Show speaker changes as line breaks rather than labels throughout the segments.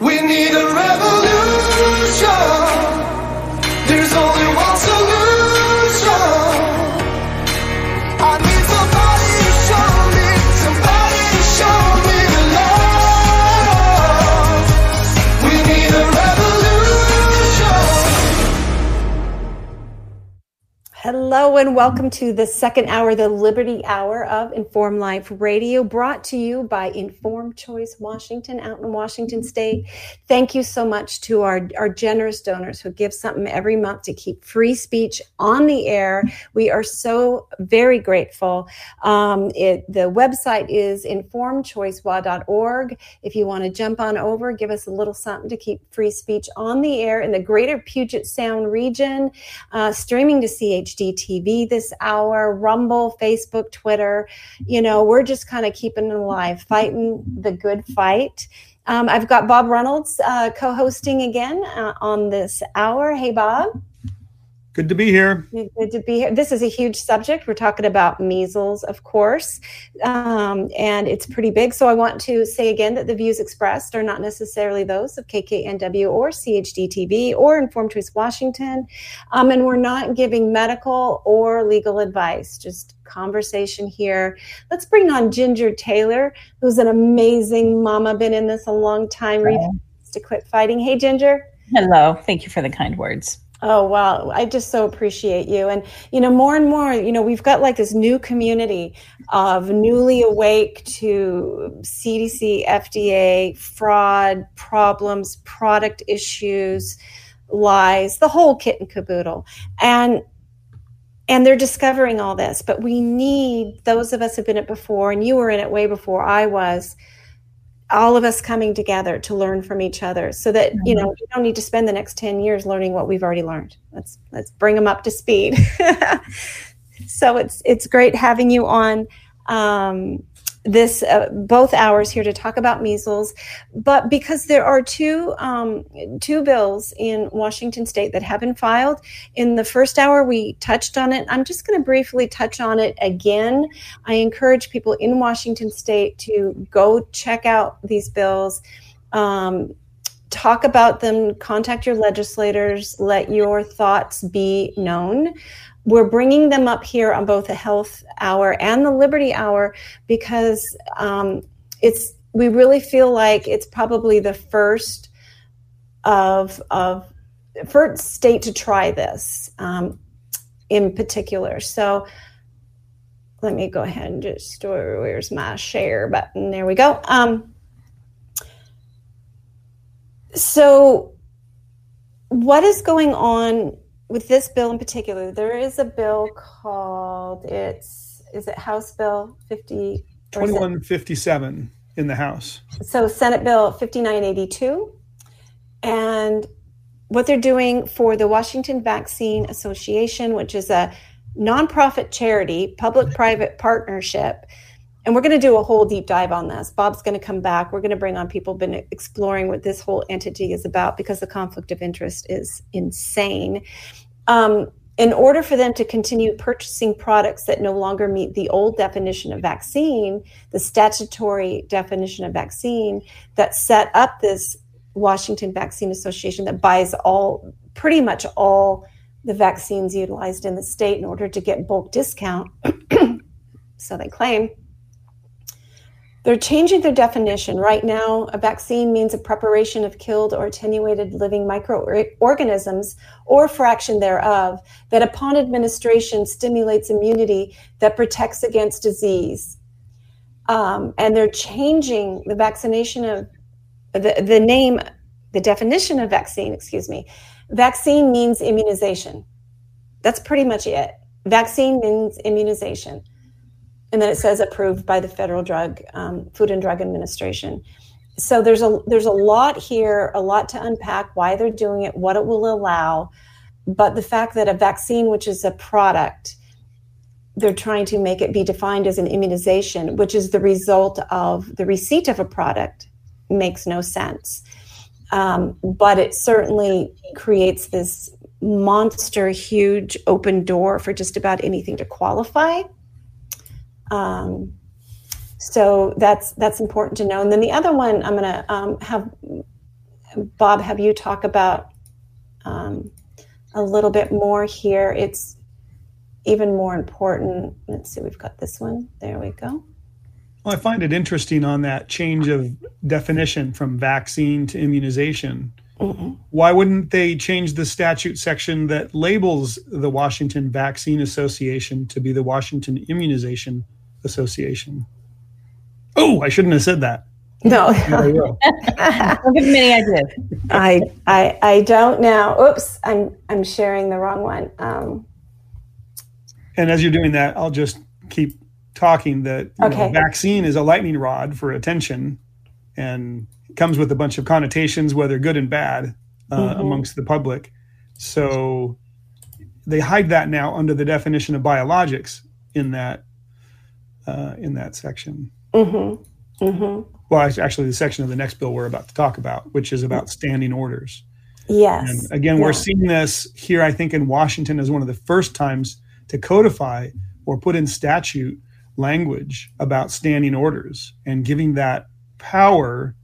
We need a revolution.
And welcome to the second hour, the Liberty Hour of Inform Life Radio, brought to you by Informed Choice Washington out in Washington State. Thank you so much to our, our generous donors who give something every month to keep free speech on the air. We are so very grateful. Um, it, the website is informedchoicewa.org. If you want to jump on over, give us a little something to keep free speech on the air in the greater Puget Sound region, uh, streaming to CHD TV this hour, Rumble, Facebook, Twitter. You know, we're just kind of keeping it alive, fighting the good fight. Um, I've got Bob Reynolds uh, co hosting again uh, on this hour. Hey, Bob.
Good to be here.
Good to be here. This is a huge subject. We're talking about measles, of course, um, and it's pretty big. So I want to say again that the views expressed are not necessarily those of KKNW or CHD TV or Informed Choice Washington, um, and we're not giving medical or legal advice. Just conversation here. Let's bring on Ginger Taylor, who's an amazing mama. Been in this a long time. Refused to quit fighting. Hey, Ginger.
Hello. Thank you for the kind words.
Oh wow, I just so appreciate you. And you know, more and more, you know, we've got like this new community of newly awake to CDC, FDA, fraud, problems, product issues, lies, the whole kit and caboodle. And and they're discovering all this, but we need those of us who've been it before, and you were in it way before I was all of us coming together to learn from each other so that you know we don't need to spend the next 10 years learning what we've already learned. Let's let's bring them up to speed. So it's it's great having you on. Um, this uh, both hours here to talk about measles but because there are two um, two bills in washington state that have been filed. In the first hour we touched on it. I'm just going to briefly touch on it again. I encourage people in washington state to go check out these bills. Um, talk about them contact your legislators let your thoughts be known we're bringing them up here on both the health hour and the liberty hour because um, it's we really feel like it's probably the first of of first state to try this um, in particular. So let me go ahead and just where's my share button? There we go. Um, so what is going on with this bill in particular, there is a bill called it's is it House Bill 50
2157 in the House.
So Senate Bill 5982 and what they're doing for the Washington Vaccine Association, which is a nonprofit charity, public private partnership. And we're going to do a whole deep dive on this. Bob's going to come back. We're going to bring on people who've been exploring what this whole entity is about because the conflict of interest is insane. Um, in order for them to continue purchasing products that no longer meet the old definition of vaccine, the statutory definition of vaccine that set up this Washington Vaccine Association that buys all, pretty much all the vaccines utilized in the state in order to get bulk discount, so they claim. They're changing their definition. Right now, a vaccine means a preparation of killed or attenuated living microorganisms or fraction thereof that upon administration stimulates immunity that protects against disease. Um, and they're changing the vaccination of the, the name, the definition of vaccine, excuse me. Vaccine means immunization. That's pretty much it. Vaccine means immunization and then it says approved by the Federal Drug um, Food and Drug Administration. So there's a there's a lot here, a lot to unpack. Why they're doing it, what it will allow, but the fact that a vaccine, which is a product, they're trying to make it be defined as an immunization, which is the result of the receipt of a product, makes no sense. Um, but it certainly creates this monster, huge open door for just about anything to qualify. Um, so that's that's important to know. And then the other one I'm going to um, have Bob have you talk about um, a little bit more here. It's even more important. Let's see, we've got this one. There we go.
Well, I find it interesting on that change of definition from vaccine to immunization.
Mm-hmm.
Why wouldn't they change the statute section that labels the Washington Vaccine Association to be the Washington Immunization Association? Oh, I shouldn't have said that.
No,
I.
Don't give them any ideas.
I, I, I don't now. Oops, I'm, I'm sharing the wrong one. Um,
And as you're doing that, I'll just keep talking that you know,
Okay.
vaccine is a lightning rod for attention and comes with a bunch of connotations, whether good and bad, uh,
Mhm.
amongst the public. So they hide that now under the definition of biologics in that uh, in that section.
mm-hmm, mm-hmm.
Well, actually, the section of the next bill we're about to talk about, which is about standing orders.
Yes.
And again, we're seeing this here, I think, in Washington as one of the first times to codify or put in statute language about standing orders and giving that power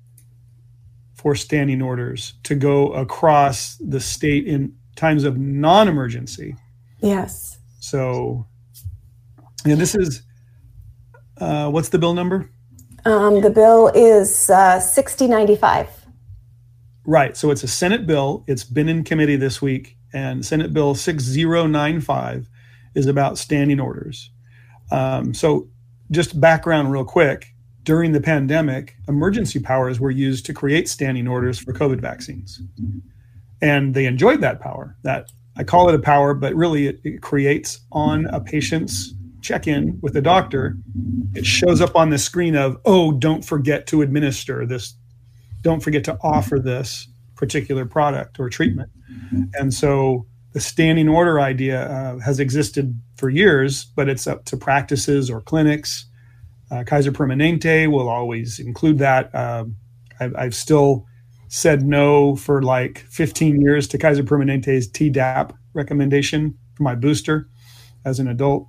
for standing orders to go across the state in times of non emergency.
Yes.
So, and this is uh, what's the bill number?
Um, the bill is uh, 6095.
Right. So it's a Senate bill. It's been in committee this week, and Senate Bill 6095 is about standing orders. Um, so, just background real quick during the pandemic, emergency powers were used to create standing orders for COVID vaccines. And they enjoyed that power. That I call it a power, but really it, it creates on a patient's check in with the doctor. It shows up on the screen of, oh, don't forget to administer this don't forget to offer this particular product or treatment. And so the standing order idea uh, has existed for years, but it's up to practices or clinics. Uh, Kaiser Permanente will always include that. Um, I've, I've still said no for like 15 years to Kaiser Permanente's TDAP recommendation for my booster as an adult.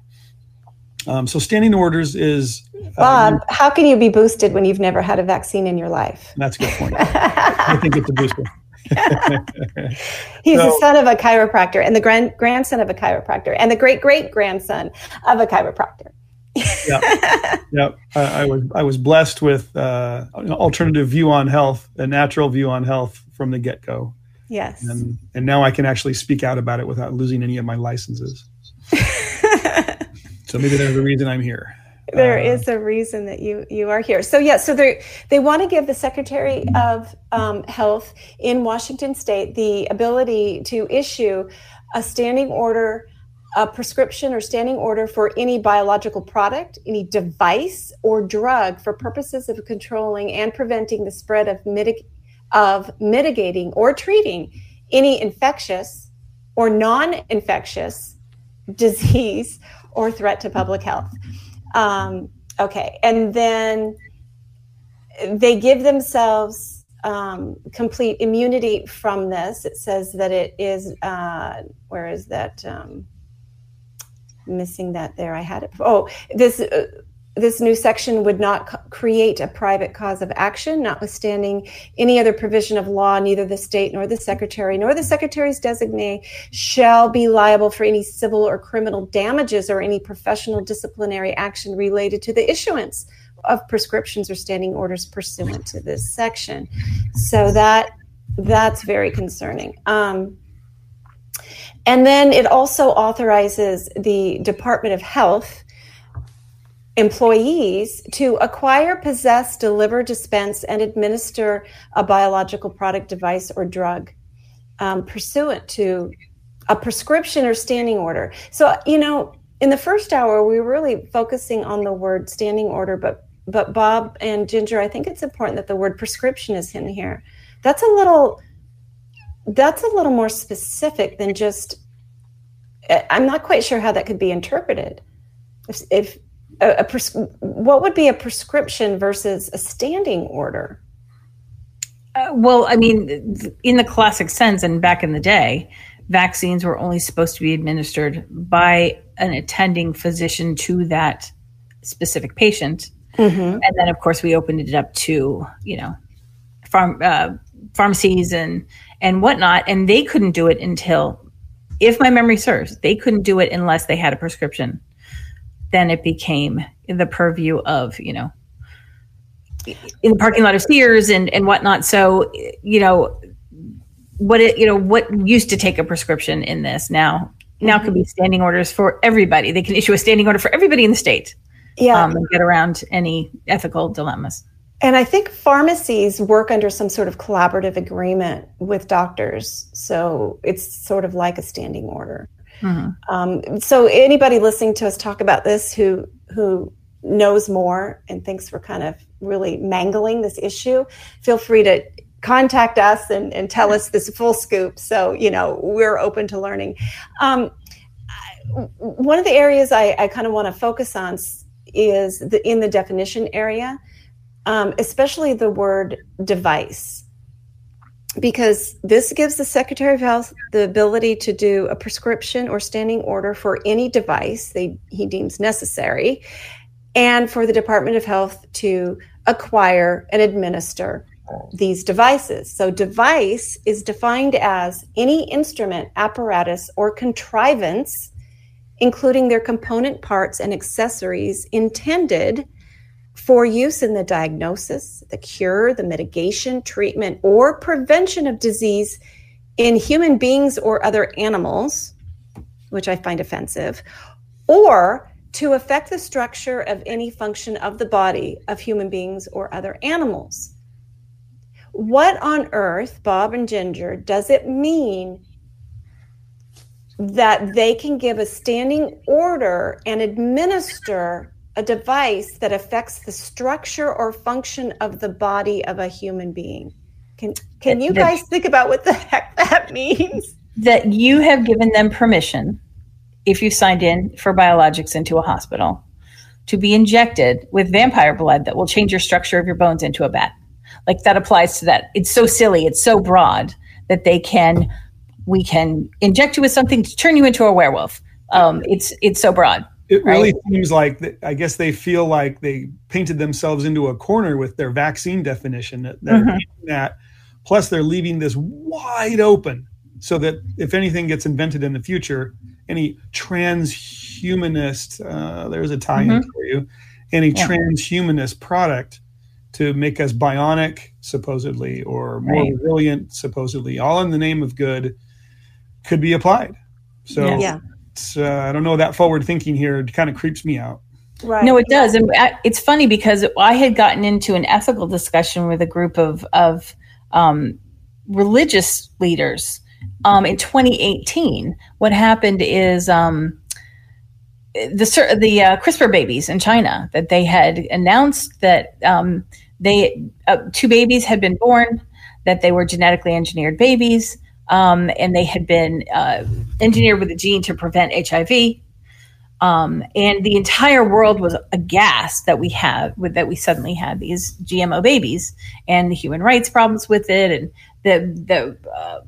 Um, so standing orders is uh,
Bob, how can you be boosted when you've never had a vaccine in your life?
that's a good point. I think it's a booster.
He's the son of a chiropractor and the grand grandson of a chiropractor and the great great grandson of a chiropractor.
Yeah, I, I was I was blessed with uh, an alternative view on health, a natural view on health from the get go,
Yes.
and and now I can actually speak out about it without losing any of my licenses. So maybe there's a reason I'm here.
There
Uh,
is a reason that you you are here. So yeah, so they they want to give the Secretary of um, Health in Washington State the ability to issue a standing order, a prescription or standing order for any biological product, any device or drug for purposes of controlling and preventing the spread of mitig- of mitigating or treating any infectious or non-infectious disease or threat to public health. Um, okay, and then they give themselves um, complete immunity from this. It says that it is. Uh, where is that? Um, missing that there. I had it. Oh, this. Uh, this new section would not c- create a private cause of action, notwithstanding any other provision of law. Neither the state nor the secretary nor the secretary's designee shall be liable for any civil or criminal damages or any professional disciplinary action related to the issuance of prescriptions or standing orders pursuant to this section. So that that's very concerning. Um, and then it also authorizes the Department of Health employees to acquire, possess, deliver, dispense, and administer a biological product, device, or drug um, pursuant to a prescription or standing order. So, you know, in the first hour, we were really focusing on the word standing order, but but Bob and Ginger, I think it's important that the word prescription is in here. That's a little that's a little more specific than just I'm not quite sure how that could be interpreted. If, if a, a pres- what would be a prescription versus a standing order?
Uh, well, I mean, in the classic sense, and back in the day, vaccines were only supposed to be administered by an attending physician to that specific patient.
Mm-hmm.
And then, of course, we opened it up to, you know, farm, uh, pharmacies and and whatnot, and they couldn't do it until, if my memory serves, they couldn't do it unless they had a prescription. Then it became the purview of you know in the parking lot of Sears and and whatnot. So you know what it you know what used to take a prescription in this now now could be standing orders for everybody. They can issue a standing order for everybody in the state.
Yeah.
Um, and get around any ethical dilemmas.
And I think pharmacies work under some sort of collaborative agreement with doctors. So it's sort of like a standing order. Mm-hmm. Um, so anybody listening to us talk about this who who knows more and thinks we're kind of really mangling this issue, feel free to contact us and, and tell us this full scoop. So, you know, we're open to learning. Um, one of the areas I, I kind of want to focus on is the, in the definition area, um, especially the word device, because this gives the Secretary of Health the ability to do a prescription or standing order for any device they, he deems necessary, and for the Department of Health to acquire and administer these devices. So, device is defined as any instrument, apparatus, or contrivance, including their component parts and accessories, intended for use in the diagnosis, the cure, the mitigation, treatment, or prevention of disease in human beings or other animals, which I find offensive, or to affect the structure of any function of the body of human beings or other animals. What on earth, Bob and Ginger, does it mean that they can give a standing order and administer a device that affects the structure or function of the body of a human being? Can can you guys think about what the heck that means?
That you have given them permission, if you signed in for biologics into a hospital, to be injected with vampire blood that will change your structure of your bones into a bat like that applies to that. It's so silly. It's so broad that they can, we can inject you with something to turn you into a werewolf. Um, it's it's so broad.
It really right? seems like I guess they feel like they painted themselves into a corner with their vaccine definition that they're mm-hmm. that. Plus, they're leaving this wide open so that if anything gets invented in the future, any transhumanist, uh, there's a tie-in mm-hmm. for you, any yeah. transhumanist product to make us bionic, supposedly, or more right. resilient, supposedly, all in the name of good, could be applied. So yeah. Uh, I don't know that forward thinking here it kind of creeps me out.
Right. No, it does, and it's funny because I had gotten into an ethical discussion with a group of of um, religious leaders um, in 2018. What happened is um, the the uh, CRISPR babies in China that they had announced that um, they uh, two babies had been born, that they were genetically engineered babies, um, and they had been uh, engineered with a gene to prevent HIV. Um, and the entire world was aghast that we have with that we suddenly had these GMO babies and the human rights problems with it, and the the uh,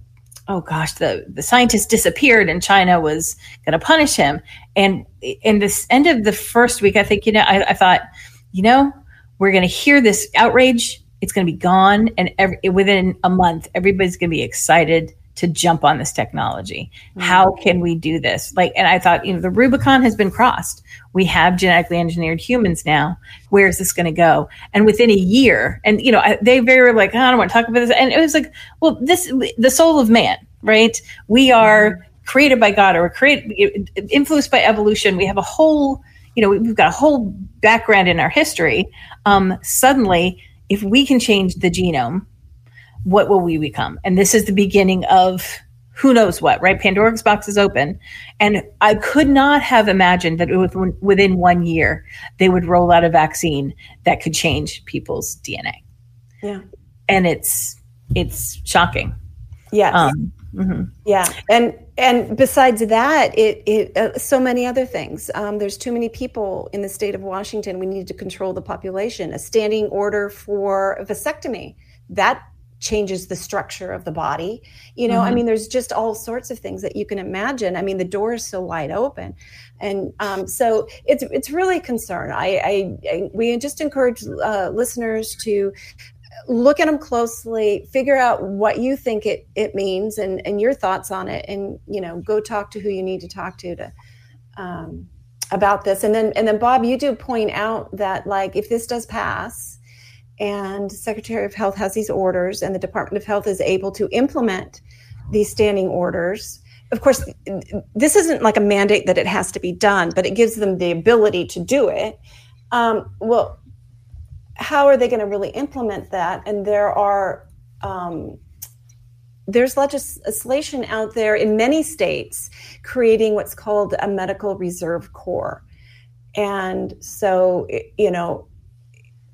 oh gosh, the the scientist disappeared, and China was going to punish him. And in this end of the first week, I think you know, I, I thought, you know, we're going to hear this outrage. It's going to be gone, and every, within a month, everybody's going to be excited to jump on this technology. Mm-hmm. How can we do this? Like, and I thought, you know, the Rubicon has been crossed. We have genetically engineered humans now. Where is this going to go? And within a year, and you know, I, they very like, oh, I don't want to talk about this. And it was like, well, this, the soul of man, right? We are mm-hmm. created by God or created, influenced by evolution. We have a whole, you know, we've got a whole background in our history. Um, suddenly, if we can change the genome, what will we become? And this is the beginning of who knows what, right? Pandora's box is open. And I could not have imagined that within one year they would roll out a vaccine that could change people's DNA.
Yeah.
And it's it's shocking.
Yes. Um, mm-hmm. Yeah. And and besides that, it it uh, so many other things. Um, there's too many people in the state of Washington. We need to control the population. A standing order for vasectomy that changes the structure of the body. You know, mm-hmm. I mean, there's just all sorts of things that you can imagine. I mean, the door is so wide open, and um, so it's it's really a concern. I, I, I we just encourage uh, listeners to look at them closely, figure out what you think it, it means and, and your thoughts on it, and you know, go talk to who you need to talk to to um, about this. And then and then Bob, you do point out that like if this does pass and Secretary of Health has these orders and the Department of Health is able to implement these standing orders. Of course, this isn't like a mandate that it has to be done, but it gives them the ability to do it. Um, well, how are they going to really implement that? And there are um, there's legislation out there in many states creating what's called a medical reserve corps, and so you know,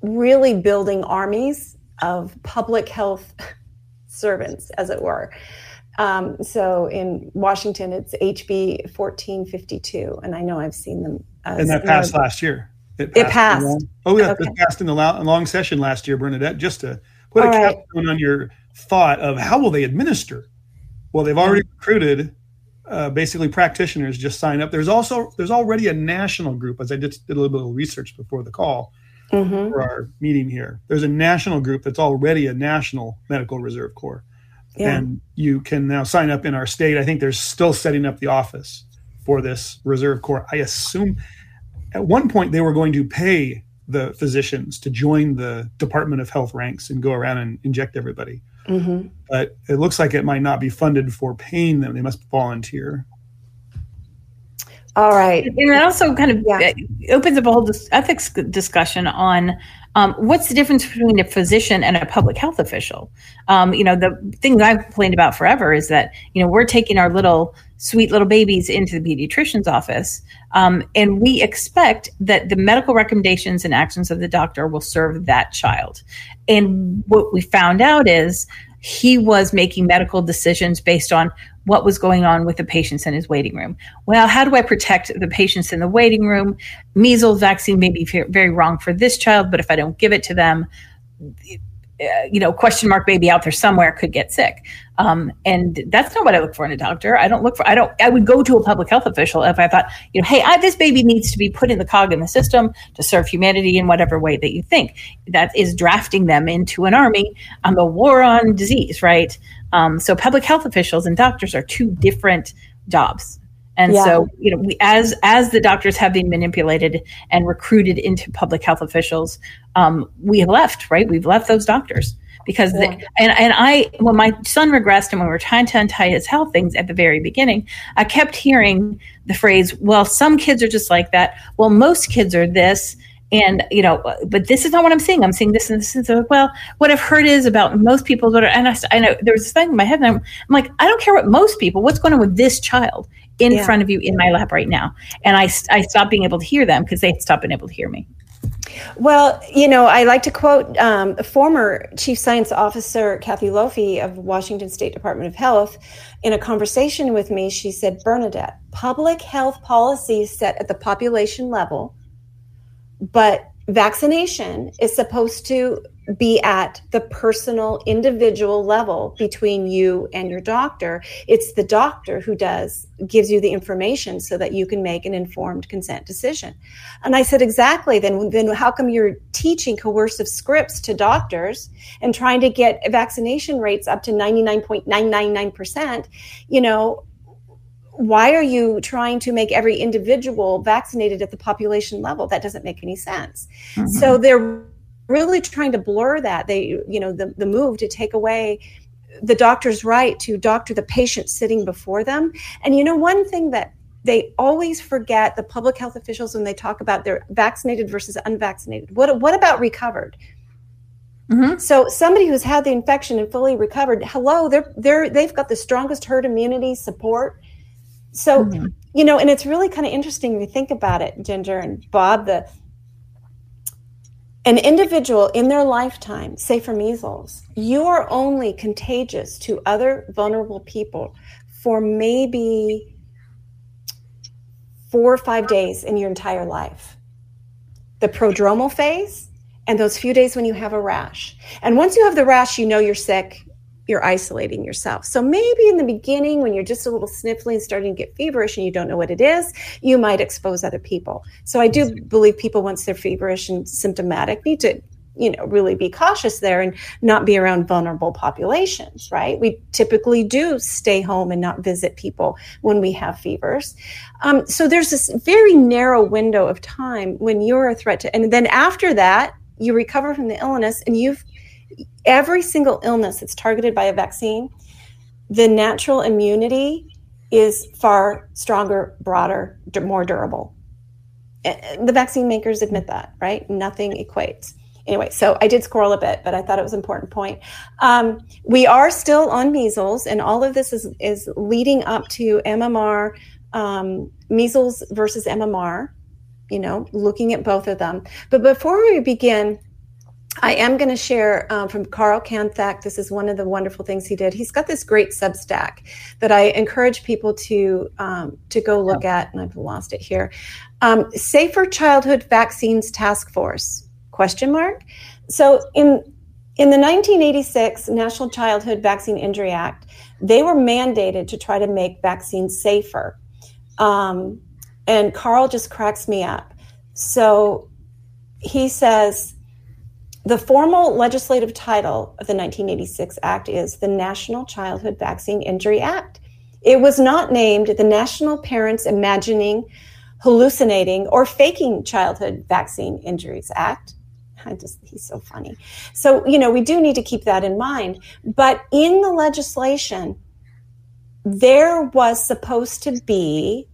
really building armies of public health servants, as it were. Um, so in Washington, it's HB 1452, and I know I've seen them.
Uh, and that passed last year.
It passed. It passed.
Long, oh, yeah, okay. it passed in the long session last year, Bernadette. Just to put All a right. capstone on your thought of how will they administer? Well, they've already recruited uh, basically practitioners. Just sign up. There's also there's already a national group. As I did a little bit of research before the call mm-hmm. for our meeting here. There's a national group that's already a national medical reserve corps. Yeah. And you can now sign up in our state. I think they're still setting up the office for this reserve corps. I assume at one point they were going to pay the physicians to join the Department of Health ranks and go around and inject everybody. Mm-hmm. But it looks like it might not be funded for paying them. They must volunteer.
All right.
And it also kind of yeah. opens up a whole ethics discussion on um, what's the difference between a physician and a public health official? Um, you know, the thing that I've complained about forever is that, you know, we're taking our little sweet little babies into the pediatrician's office, um, and we expect that the medical recommendations and actions of the doctor will serve that child. And what we found out is he was making medical decisions based on what was going on with the patients in his waiting room. Well, how do I protect the patients in the waiting room? Measles vaccine may be very wrong for this child, but if I don't give it to them, uh, you know, question mark baby out there somewhere could get sick. Um, and that's not what I look for in a doctor. I don't look for, I don't, I would go to a public health official if I thought, you know, hey, I, this baby needs to be put in the cog in the system to serve humanity in whatever way that you think. That is drafting them into an army on the war on disease, right? Um, so public health officials and doctors are two different jobs. And yeah. so, you know, we, as as the doctors have been manipulated and recruited into public health officials, um, we have left. Right, we've left those doctors because yeah. the, and and I when my son regressed and when we were trying to untie his health things at the very beginning, I kept hearing the phrase, "Well, some kids are just like that. Well, most kids are this." And you know but this is not what i'm seeing i'm seeing this and this and so well what i've heard is about most people that are and i, I know there was this thing in my head and I'm, I'm, like i don't care what most people what's going on with this child in yeah. front of you in my lap right now and i i stopped being able to hear them because they stopped being able to hear me
well, you know, I like to quote um, former Chief Science Officer Kathy Lofy of Washington State Department of Health. In a conversation with me, she said, Bernadette, public health policy set at the population level but vaccination is supposed to be at the personal individual level between you and your doctor. It's the doctor who does gives you the information so that you can make an informed consent decision. And i said exactly. Then then how come you're teaching coercive scripts to doctors and trying to get vaccination rates up to 99.999% you know why are you trying to make every individual vaccinated at the population level? That doesn't make any sense. Mm-hmm. so they're really trying to blur that. They you know the, the move to take away the doctor's right to doctor the patient sitting before them. And you know one thing that they always forget the public health officials when they talk about their vaccinated versus unvaccinated what what about recovered? Mm-hmm. So somebody who's had the infection and fully recovered, hello, they're they're they've got the strongest herd immunity support so, mm-hmm. you know, and it's really kind of interesting you think about it, Ginger and Bob, the an individual in their lifetime, say for measles, you are only contagious to other vulnerable people for maybe four or five days in your entire life. The prodromal phase and those few days when you have a rash. And once you have the rash, you know you're sick, you're isolating yourself. So maybe in the beginning, when you're just a little sniffling, starting to get feverish and you don't know what it is, you might expose other people. So I do believe people, once they're feverish and symptomatic, need to you know really be cautious there and not be around vulnerable populations right we typically do stay home and not visit people when we have fevers um, so there's this very narrow window of time when you're a threat to and then after that you recover from the illness and you've every single illness that's targeted by a vaccine the natural immunity is far stronger broader more durable the vaccine makers admit that right nothing equates anyway, so I did scroll a bit, but I thought it was an important point. Um, we are still on measles, and all of this is is leading up to MMR, um, measles versus MMR. You know, looking at both of them. But before we begin. I am going to share um, from Carl Kanthak. This is one of the wonderful things he did. He's got this great Substack that I encourage people to um, to go look at, and I've lost it here. Um, Safer Childhood Vaccines Task Force question mark. So in in the 1986 National Childhood Vaccine Injury Act, they were mandated to try to make vaccines safer. Um, and Carl just cracks me up. So he says the formal legislative title of the 1986 Act is the National Childhood Vaccine Injury Act. It was not named the National Parents Imagining, Hallucinating, or Faking Childhood Vaccine Injuries Act. I just, he's so funny. So, you know, we do need to keep that in mind. But in the legislation, there was supposed to be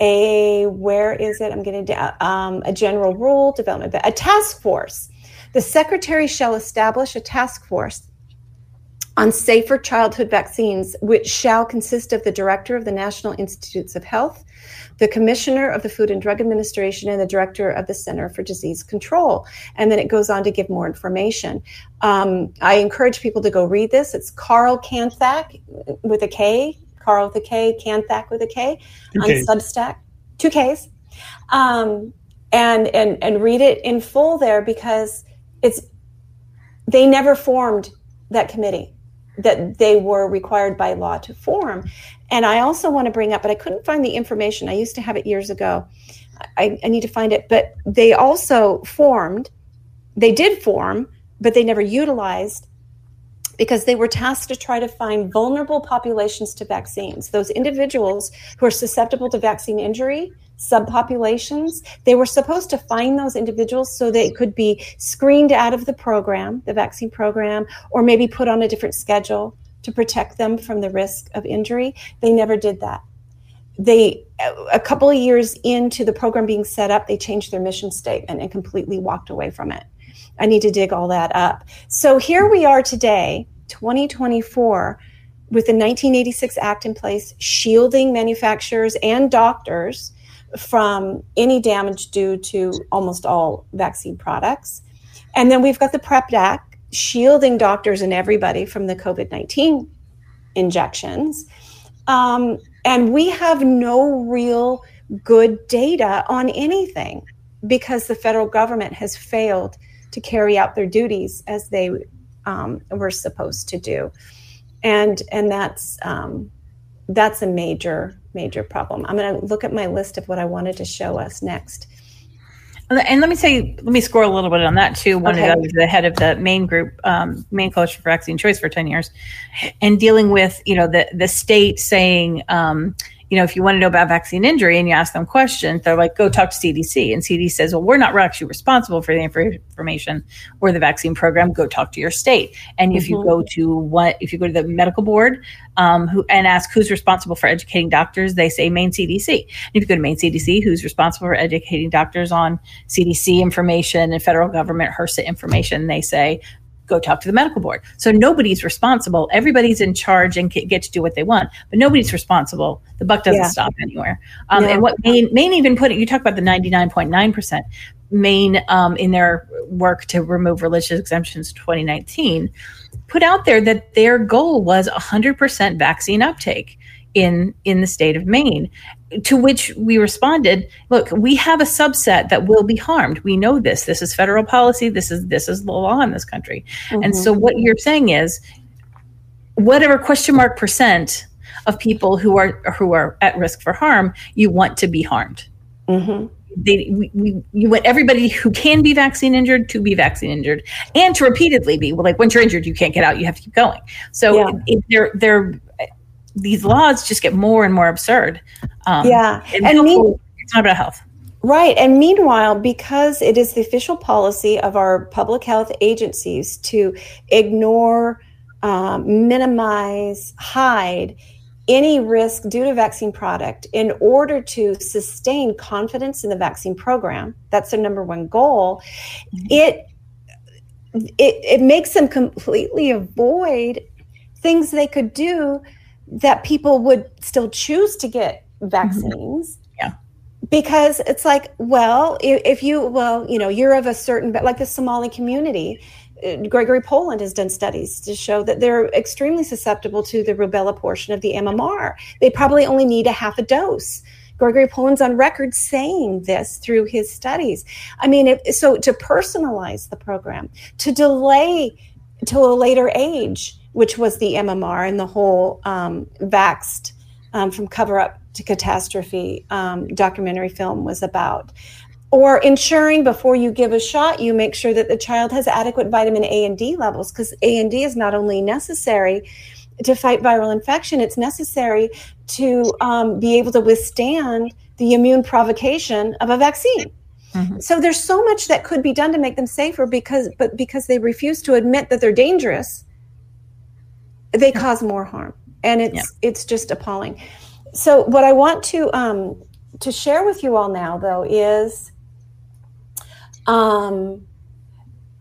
a, where is it? I'm getting um, a general rule development, a task force. The secretary shall establish a task force on safer childhood vaccines, which shall consist of the director of the National Institutes of Health, the commissioner of the Food and Drug Administration and the director of the Center for Disease Control. And then it goes on to give more information. Um, I encourage people to go read this. It's Carl Kanthak with a K, Carl with a K, Kanthak with a K on Substack, two Ks. Um, and, and, and read it in full there because it's, they never formed that committee that they were required by law to form. And I also want to bring up, but I couldn't find the information. I used to have it years ago. I, I need to find it. But they also formed, they did form, but they never utilized because they were tasked to try to find vulnerable populations to vaccines, those individuals who are susceptible to vaccine injury subpopulations. They were supposed to find those individuals so they could be screened out of the program, the vaccine program, or maybe put on a different schedule to protect them from the risk of injury. They never did that. They, a couple of years into the program being set up, they changed their mission statement and completely walked away from it. I need to dig all that up. So here we are today, 2024, with the 1986 Act in place, shielding manufacturers and doctors from any damage due to almost all vaccine products. And then we've got the PrEP Act shielding doctors and everybody from the COVID 19 injections. Um, and we have no real good data on anything because the federal government has failed to carry out their duties as they um, were supposed to do. And, and that's, um, that's a major major problem. I'm going to look at my list of what I wanted to show us next.
And let me say, let me score a little bit on that too. One okay. of the, the head of the main group, um, Maine Coalition for Vaccine Choice for 10 years, and dealing with, you know, the, the state saying, um, you know, if you want to know about vaccine injury and you ask them questions, they're like, go talk to CDC. And CDC says, well, we're not actually responsible for the information or the vaccine program. Go talk to your state. And mm-hmm. if you mm-hmm. go to what, if you go to the medical board um, who and ask who's responsible for educating doctors, they say Maine CDC. And if you go to Maine CDC, who's responsible for educating doctors on CDC information and federal government HRSA information, they say go talk to the medical board. So nobody's responsible. Everybody's in charge and get to do what they want, but nobody's responsible. The buck doesn't yeah. stop anywhere. Um, And what Maine, Maine even put it, you talk about the 99.9%. Maine, um, in their work to remove religious exemptions 2019, put out there that their goal was 100% vaccine uptake in in the state of Maine to which we responded look we have a subset that will be harmed. We know this. This is federal policy. This is this is the law in this country. Mm-hmm. and so what you're saying is whatever question mark percent of people who are who are at risk for harm you want to be harmed.
Mm-hmm.
they we, we you want everybody who can be vaccine injured to be vaccine injured and to repeatedly be. Well like once you're injured you can't get out. You have to keep going. So
Yeah.
it, it- they're they're these laws just get more and more absurd um,
Yeah.
and,
And me-
hopefully it's not about health
Right. And meanwhile, because it is the official policy of our public health agencies to ignore, um, minimize, hide any risk due to vaccine product in order to sustain confidence in the vaccine program, that's their number one goal. It, it, it makes them completely avoid things they could do that people would still choose to get vaccines Yeah. because it's like well if, if you well you know you're of a certain but like the somali community uh, gregory poland has done studies to show that they're extremely susceptible to the rubella portion of the mmr they probably only need a half a dose. Gregory poland's on record saying this through his studies. I mean if, so to personalize the program to delay to a later age which was the mmr and the whole um, vaxxed um, from cover up to catastrophe um, documentary film was about. Or ensuring before you give a shot you make sure that the child has adequate vitamin a and d levels because a and d is not only necessary to fight viral infection it's necessary to um, be able to withstand the immune provocation of a vaccine
Mhm.
so there's so much that could be done to make them safer because but because they refuse to admit that they're dangerous they cause more harm and it's
Yeah.
it's just appalling so what i want to um to share with you all now though is um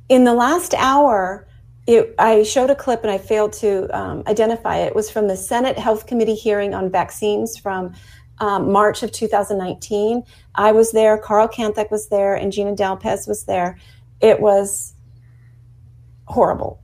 in the last hour it, i showed a clip and i failed to um, identify it. it was from the senate health committee hearing on vaccines from um, march of 2019 i was there carl kanthak was there and gina dalpez was there it was horrible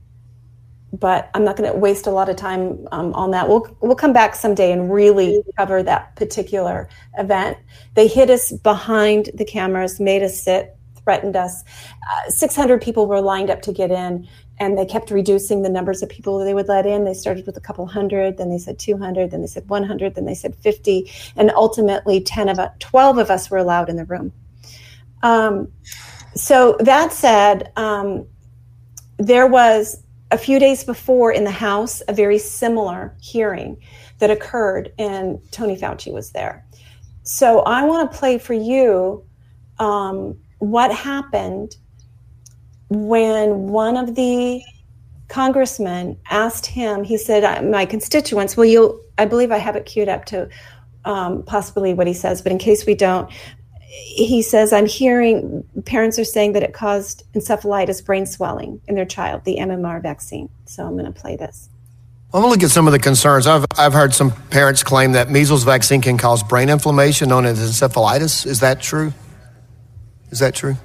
but I'm not going to waste a lot of time um, on that. We'll we'll come back someday and really cover that particular event. They hit us behind the cameras, made us sit, threatened us. Uh, 600 people were lined up to get in, and they kept reducing the numbers of people they would let in. They started with a couple hundred, then they said 200, then they said 100, then they said 50, and ultimately 10 of us, 12 of us were allowed in the room. Um, so that said, um, there was a few days before in the House a very similar hearing that occurred, and Tony Fauci was there. So I want to play for you um, what happened when one of the congressmen asked him. He said, "Uh, "My constituents." Well, you, I believe I have it queued up to um, possibly what he says, but in case we don't, he says, I'm hearing parents are saying that it caused encephalitis, brain swelling in their child, the MMR vaccine. So I'm going to play this.
Well, look at some of the concerns. I've, I've heard some parents claim that measles vaccine can cause brain inflammation known as encephalitis. Is that true? Is that true?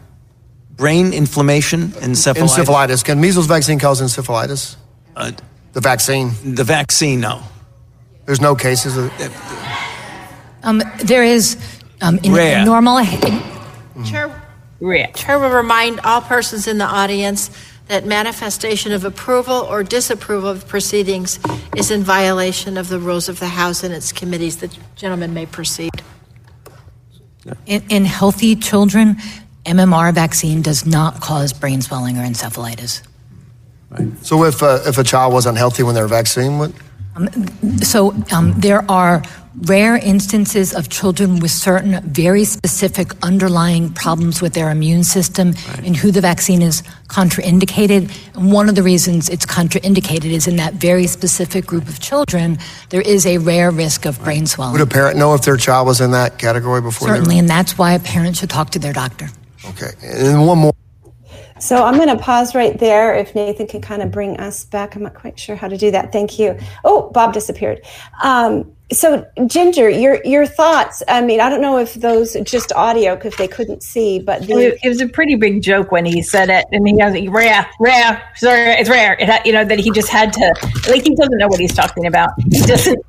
Brain inflammation, encephalitis.
Encephalitis. Can measles vaccine cause encephalitis?
Uh,
The vaccine.
the vaccine, no.
There's no cases of
Um, there is um, in
Rare.
normal.
Chair,
Rare.
Chair will remind all persons in the audience that manifestation of approval or disapproval of proceedings is in violation of the rules of the House and its committees. The gentleman may proceed.
In, in healthy children, MMR vaccine does not cause brain swelling or encephalitis. Right.
So if uh, if a child was unhealthy when they were vaccinated, what?
So um, there are rare instances of children with certain very specific underlying problems with their immune system and who the vaccine is contraindicated. And one of the reasons it's contraindicated is in that very specific group of children, there is a rare risk of brain swelling.
Would a parent know if their child was in that category before?
Certainly,
They
and that's why a parent should talk to their doctor.
Were, okay. And one more.
So I'm going to pause right there. If Nathan can kind of bring us back, I'm not quite sure how to do that. Thank you. Oh, Bob disappeared. Um, so Ginger, your your thoughts. I mean, I don't know if those just audio because they couldn't see, but
It
the
was, it was a pretty big joke when he said it, and he has rare, rare, sorry, it's rare. It, you know that he just had to, like he doesn't know what he's talking about. He doesn't,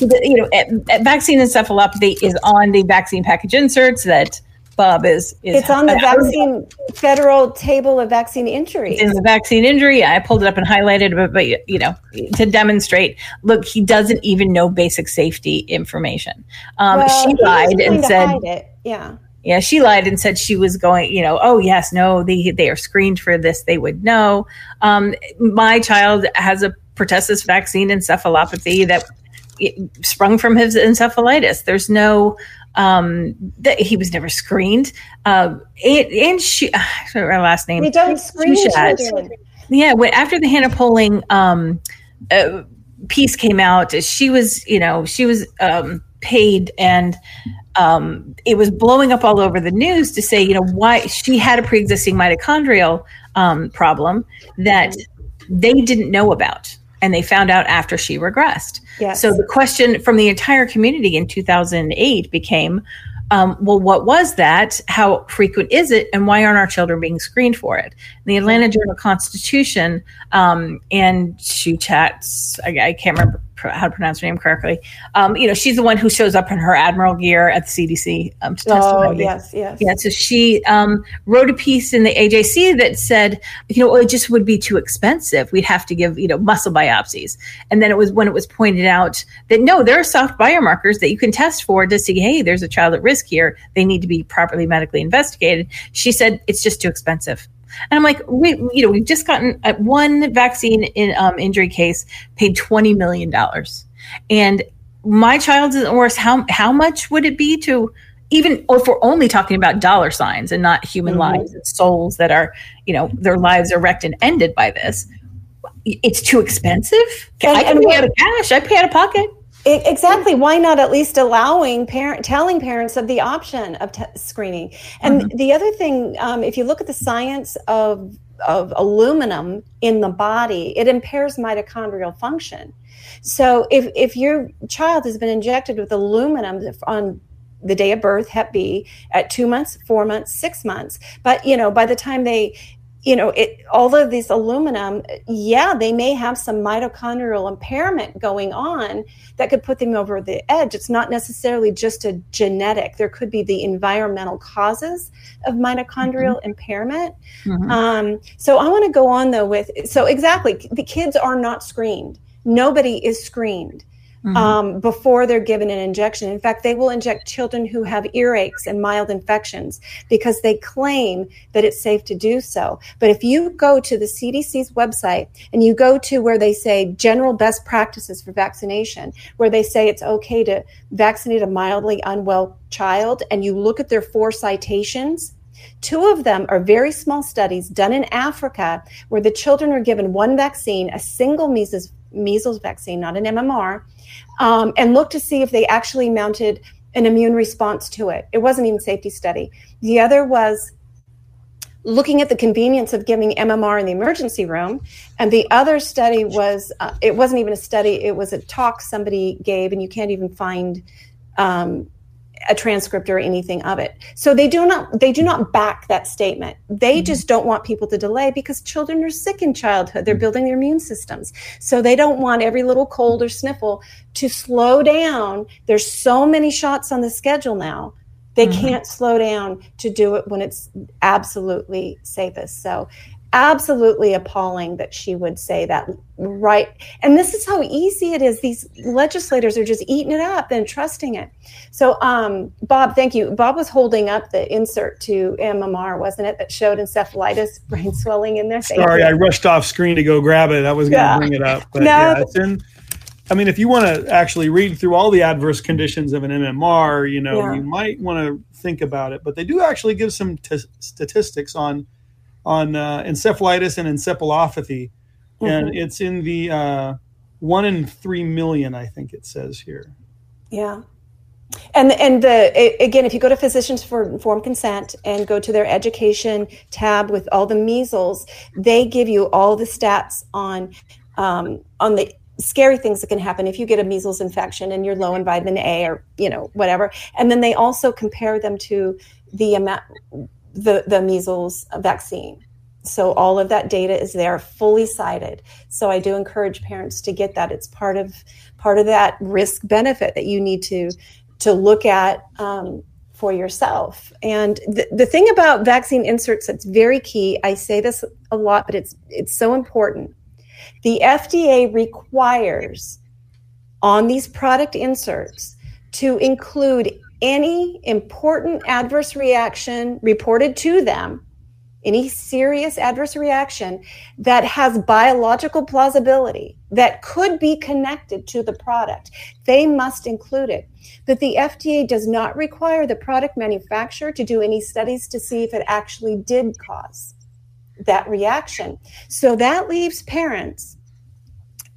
you know, uh, uh, vaccine encephalopathy is on the vaccine package inserts that Bob is. is
it's on the vaccine federal table of vaccine injuries.
in the vaccine injury. I pulled it up and highlighted, but, but you know, to demonstrate, look, he doesn't even know basic safety information. Um,
Well,
she lied and said,
it. Yeah.
Yeah, she lied and said she was going, you know, oh, yes, no, they, they are screened for this. They would know. Um, my child has a pertussis vaccine encephalopathy that sprung from his encephalitis. There's no, um, that he was never screened. Uh, and, and she, her last name.
We don't screen
Schuchat.
children.
Yeah, when, after the Hannah Poling um, uh, piece came out, she was, you know, she was um, paid and um, it was blowing up all over the news to say, you know, why she had a pre-existing mitochondrial um, problem that they didn't know about, and they found out after she regressed.
Yes.
So the question from the entire community in 2008 became, um, well, what was that? How frequent is it? And why aren't our children being screened for it? The Atlanta Journal Constitution um, and Schuchat, I, I can't remember how to pronounce her name correctly. Um, you know, she's the one who shows up in her admiral gear at the CDC um, to
Oh,
testify.
yes, yes.
Yeah, so she um, wrote a piece in the AJC that said, you know, it just would be too expensive. We'd have to give, you know, muscle biopsies. And then it was when it was pointed out that no, there are soft biomarkers that you can test for to see, hey, there's a child at risk here. They need to be properly medically investigated. She said it's just too expensive. And I'm like, we, you know, we've just gotten uh, one vaccine in um, injury case paid twenty million dollars, and my child isn't worse. How how much would it be to even if we're only talking about dollar signs and not human lives and souls that are, you know, their lives are wrecked and ended by this? It's too expensive.
And-
I can pay
what-
out of cash. I pay out of pocket.
E- Exactly. Why not at least allowing parent, telling parents of the option of t- screening? And the other thing, um, if you look at the science of of aluminum in the body, it impairs mitochondrial function. So if if your child has been injected with aluminum on the day of birth, Hep B, at two months, four months, six months, but you know by the time they you know it all of these aluminum yeah they may have some mitochondrial impairment going on that could put them over the edge. It's not necessarily just a genetic. There could be the environmental causes of mitochondrial impairment. Um, so i want to go on though with so exactly the kids are not screened. Nobody is screened um, before they're given an injection. In fact, they will inject children who have earaches and mild infections because they claim that it's safe to do so. But if you go to the CDC's website and you go to where they say general best practices for vaccination, where they say it's okay to vaccinate a mildly unwell child, and you look at their four citations, Two of them are very small studies done in Africa where the children were given one vaccine, a single measles, measles vaccine, not an MMR, um, and looked to see if they actually mounted an immune response to it. It wasn't even safety study. The other was looking at the convenience of giving MMR in the emergency room. And the other study was, uh, it wasn't even a study, it was a talk somebody gave, and you can't even find um, a transcript or anything of it. So they do not they do not back that statement. They mm-hmm. just don't want people to delay because children are sick in childhood. They're mm-hmm. building their immune systems. So they don't want every little cold or sniffle to slow down. There's so many shots on the schedule now. They mm-hmm. can't slow down to do it when it's absolutely safest. So absolutely appalling that she would say that right and this is how easy it is these legislators are just eating it up and trusting it so um, bob thank you bob was holding up the insert to mmr wasn't it that showed encephalitis brain swelling in there
Sorry,
you.
I rushed off screen to go grab it. I was going to
Yeah.
bring it up, but
No.
yeah, it's in. I mean, if you want to actually read through all the adverse conditions of an MMR, you know,
Yeah.
you might want to think about it. But they do actually give some t- statistics on on uh, encephalitis and encephalopathy, and
Mm-hmm.
it's in the uh, one in three million, I think it says here.
Yeah. And and the again, if you go to Physicians for Informed Consent and go to their education tab with all the measles, they give you all the stats on um, on the scary things that can happen if you get a measles infection and you're low in vitamin A or you know whatever. And then they also compare them to the amount the the measles vaccine. So all of that data is there, fully cited. So I do encourage parents to get that. It's part of part of that risk benefit that you need to to look at um, for yourself. And the, the thing about vaccine inserts that's very key. I say this a lot, but it's it's so important. The FDA requires on these product inserts to include any important adverse reaction reported to them, any serious adverse reaction that has biological plausibility that could be connected to the product, they must include it. But the FDA does not require the product manufacturer to do any studies to see if it actually did cause that reaction. So that leaves parents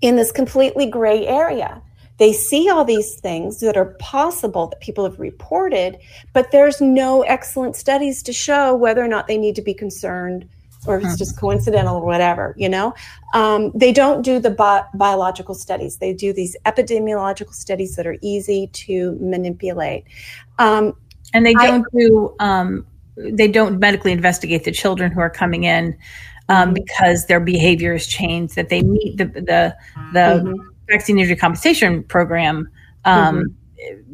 in this completely gray area. They see all these things that are possible that people have reported, but there's no excellent studies to show whether or not they need to be concerned or if it's just coincidental or whatever, you know? Um, they don't do the bi- biological studies. They do these epidemiological studies that are easy to manipulate. Um,
and they don't do um, they don't medically investigate the children who are coming in um, because their behavior has changed that they meet the the the vaccine injury compensation program um,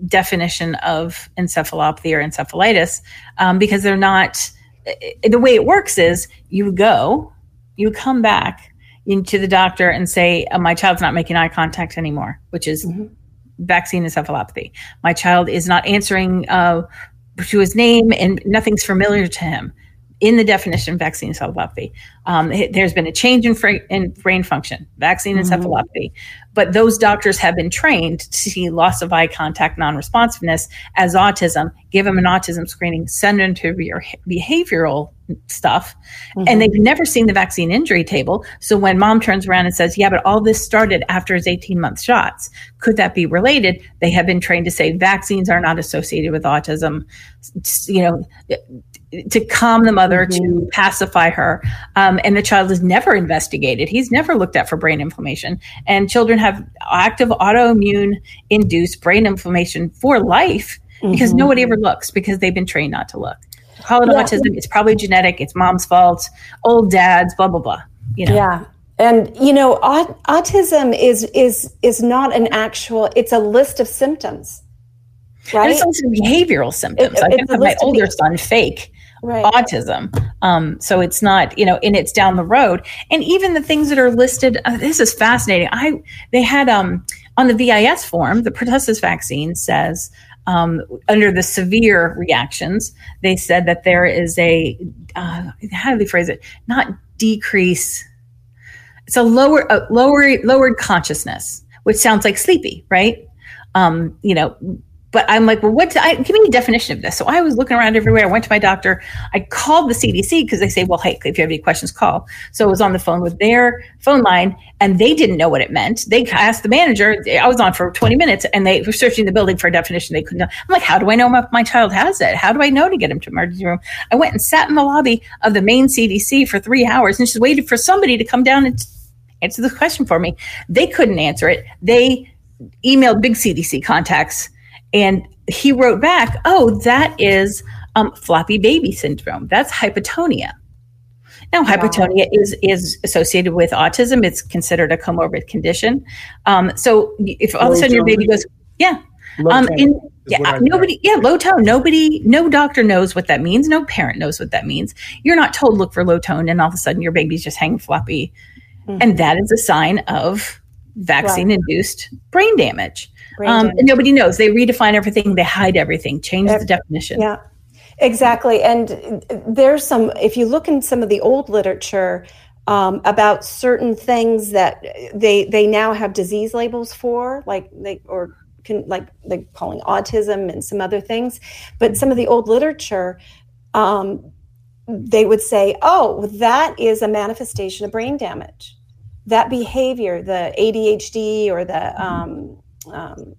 definition of encephalopathy or encephalitis um, because they're not the way it works is you go you come back into the doctor and say uh, my child's not making eye contact anymore which is vaccine encephalopathy. My child is not answering uh, to his name and nothing's familiar to him in the definition of vaccine encephalopathy. Um, it- there's been a change in, fra- in brain function, vaccine encephalopathy, but those doctors have been trained to see loss of eye contact, non-responsiveness as autism, give them an autism screening, send them to your behavioral stuff, and they've never seen the vaccine injury table. So when mom turns around and says, "Yeah, but all this started after his 18 month shots," could that be related? They have been trained to say vaccines are not associated with autism. You know, to calm the mother, to pacify her. Um, and the child is never investigated. He's never looked at for brain inflammation. And children have active autoimmune induced brain inflammation for life because nobody ever looks because they've been trained not to look. Call it
Yeah.
autism. It's probably genetic. It's mom's fault. Old dads. Blah blah blah. You know.
Yeah. And you know, aut- autism is is is not an actual. It's a list of symptoms,
And
right?
it's also behavioral symptoms.
It-
I have my older son fake
Right.
autism. Um, so it's not, you know, and it's down the road. And even the things that are listed, uh, this is fascinating. I they had um, on the VIS form, the pertussis vaccine says um, under the severe reactions, they said that there is a uh, how do they phrase it? Not decrease. It's a lower, a lower, lowered consciousness, which sounds like sleepy, right? Um, you know, but I'm like, well, what? I, give me a definition of this. So I was looking around everywhere. I went to my doctor. I called the CDC because they say, well, hey, if you have any questions, call. So I was on the phone with their phone line, and they didn't know what it meant. They asked the manager. I was on for 20 minutes, and they were searching the building for a definition. They couldn't. know. I'm like, how do I know if my child has it? How do I know to get him to emergency room? I went and sat in the lobby of the main CDC for three hours and just waited for somebody to come down and answer this question for me. They couldn't answer it. They emailed big CDC contacts, and he wrote back, "Oh, that is um, floppy baby syndrome. That's hypotonia." Now, hypotonia is is associated with autism. It's considered a comorbid condition. Um, so, if all of a sudden your baby goes, yeah, um,
is
yeah,
what I read.
nobody, yeah, low tone. Nobody, no doctor knows what that means. No parent knows what that means. You're not told look for low tone, and all of a sudden your baby's just hanging floppy, and that is a sign of vaccine-induced brain.
Brain
um,
damage.
And nobody knows. They redefine everything. They hide everything. Change the definition.
Yeah, exactly. And there's some, if you look in some of the old literature um, about certain things that they they now have disease labels for, like they or can like they calling autism and some other things. But some of the old literature, um, they would say, "Oh, that is a manifestation of brain damage." That behavior, the ADHD or the um, um,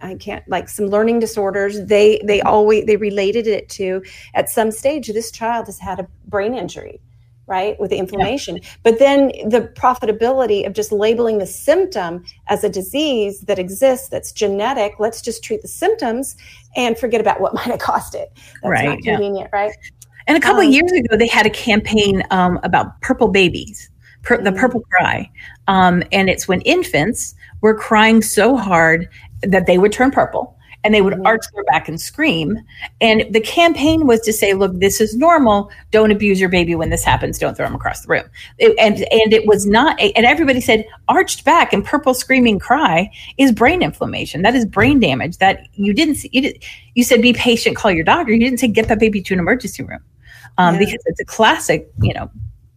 I can't like some learning disorders. They they always they related it to at some stage this child has had a brain injury, right, with the inflammation. But then the profitability of just labeling the symptom as a disease that exists that's genetic. Let's just treat the symptoms and forget about what might have caused it. That's
Right,
not
yeah.
convenient, right?
And a couple
Um,
of years ago, they had a campaign um, about purple babies, pur- the purple cry. Um, and it's when infants were crying so hard that they would turn purple. and they would arch their back and scream. And the campaign was to say, look, this is normal. Don't abuse your baby when this happens. Don't throw him across the room. It- and and it was not. And everybody said arched back and purple screaming cry is brain inflammation. That is brain damage. That you didn't see. You, did, you said be patient. Call your doctor. You didn't say get that baby to an emergency room um,
Yeah.
because it's a classic, you know,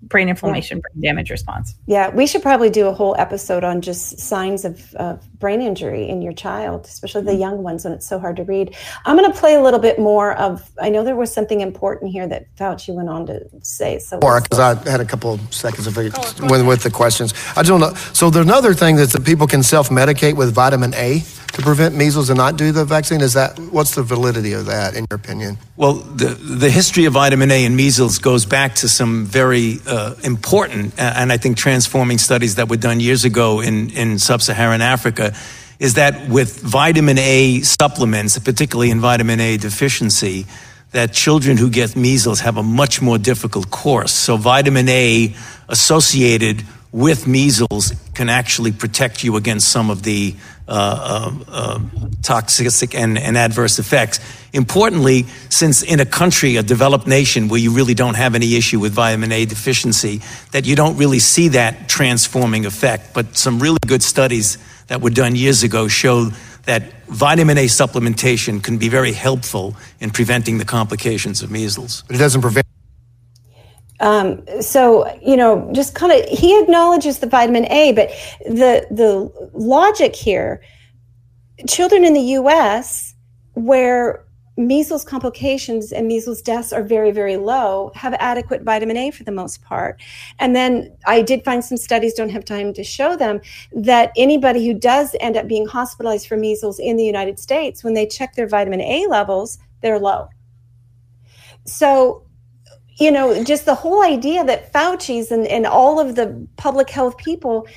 brain inflammation, brain damage response.
Yeah, we should probably do a whole episode on just signs of, of brain injury in your child, especially the mm-hmm. young ones when it's so hard to read. I'm going to play a little bit more of. I know there was something important here that Fauci went on to say. So
Or because I had a couple of seconds of it with, with the questions. I don't know. So there's another thing that's that people can self-medicate with vitamin A to prevent measles and not do the vaccine. Is that what's the validity of that in your opinion?
Well, the, the history of vitamin A and measles goes back to some very uh, important and I think transforming studies that were done years ago in, in sub Saharan Africa. Is that with vitamin A supplements, particularly in vitamin A deficiency, that children who get measles have a much more difficult course. So, vitamin A associated with measles can actually protect you against some of the uh, uh, uh, toxic and, and adverse effects. Importantly, since in a country, a developed nation where you really don't have any issue with vitamin A deficiency, that you don't really see that transforming effect. But some really good studies that were done years ago show that vitamin A supplementation can be very helpful in preventing the complications of measles.
But it doesn't prevent.
Um, so you know, just kind of he acknowledges the vitamin A, but the the logic here, children in the U.S. where measles complications and measles deaths are very very low have adequate vitamin A for the most part, and then I did find some studies, don't have time to show them, that anybody who does end up being hospitalized for measles in the United States, when they check their vitamin A levels, they're low. So you know, just the whole idea that Fauci's and, and all of the public health people,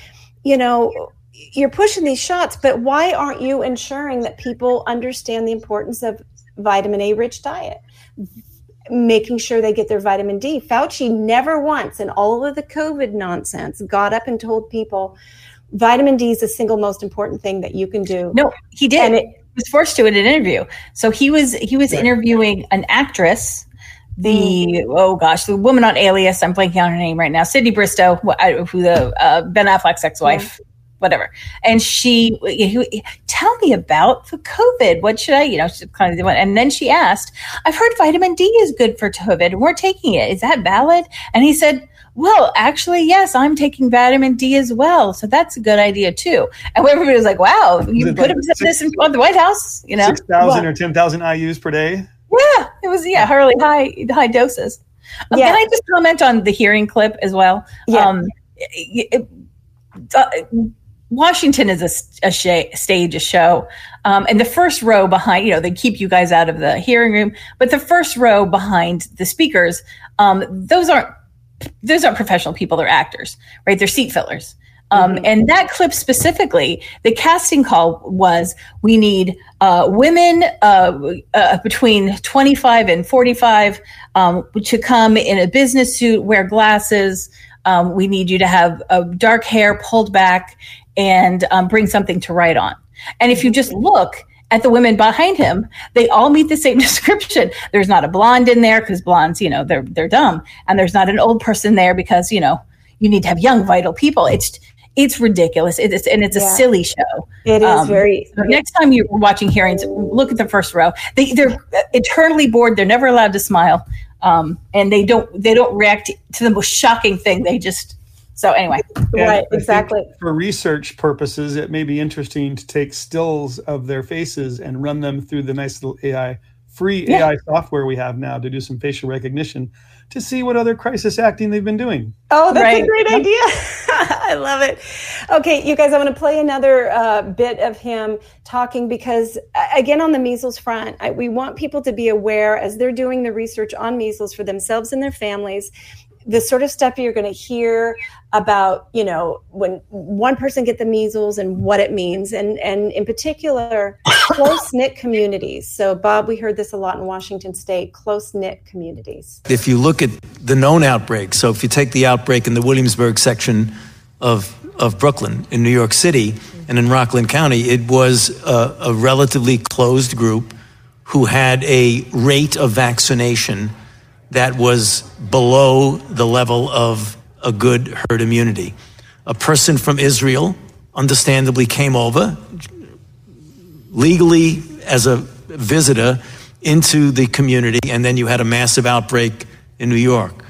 you know, you're pushing these shots, but why aren't you ensuring that people understand the importance of vitamin A rich diet? Making sure they get their vitamin D. Fauci never once in all of the COVID nonsense got up and told people vitamin D is the single most important thing that you can do.
No, he did.
And it-
he was forced to in an interview. So he was he was interviewing an actress, the oh gosh, the woman on Alias. I'm blanking on her name right now. Sydney Bristow, wh- who the uh, Ben Affleck's ex-wife. Whatever, and she he- tell me about the COVID. What should I, you know, kind of and then she asked, "I've heard vitamin D is good for COVID. We're taking it. Is that valid?" And he said, "Well, actually, yes, I'm taking vitamin D as well, so that's a good idea too." And everybody was like, "Wow, you could have said this in front of the White House," you know?
Six thousand or ten thousand IU's per day.
Yeah, it was yeah, really high high doses. Um,
Yeah.
Can I just comment on the hearing clip as well?
Yeah.
Um, it- it- uh, Washington is a sh- stage, a show, um, and the first row behind, you know, they keep you guys out of the hearing room, but the first row behind the speakers, um, those aren't those aren't professional people; they're actors, right? They're seat fillers. Um, And that clip specifically, the casting call was we need uh, women uh, uh, between 25 and 45 um, to come in a business suit, wear glasses. Um, we need you to have uh, dark hair pulled back and um, bring something to write on. And if you just look at the women behind him, they all meet the same description. There's not a blonde in there because blondes, you know, they're they're dumb, and there's not an old person there because you know you need to have young, vital people. It's it's ridiculous. It's and it's a
Yeah.
silly show.
It is
Um,
very
so next time you're watching hearings, look at the first row. They they're eternally bored. They're never allowed to smile, um, and they don't they don't react to the most shocking thing. They just so anyway.
And
right, exactly.
For research purposes, it may be interesting to take stills of their faces and run them through the nice little AI, free
Yeah.
AI software we have now to do some facial recognition to see what other crisis acting they've been doing.
Oh, that's a great idea. I love it. Okay, you guys, I'm going to play another uh, bit of him talking because, uh, again, on the measles front, I, we want people to be aware as they're doing the research on measles for themselves and their families. The sort of stuff you're going to hear about, you know, when one person get the measles and what it means, and and in particular, close knit communities. So, Bob, we heard this a lot in Washington State. Close knit communities.
If you look at the known outbreaks, so if you take the outbreak in the Williamsburg section of, of Brooklyn in New York City and in Rockland County, it was a, a relatively closed group who had a rate of vaccination that was below the level of a good herd immunity. A person from Israel, understandably, came over legally as a visitor into the community, and then you had a massive outbreak in New York.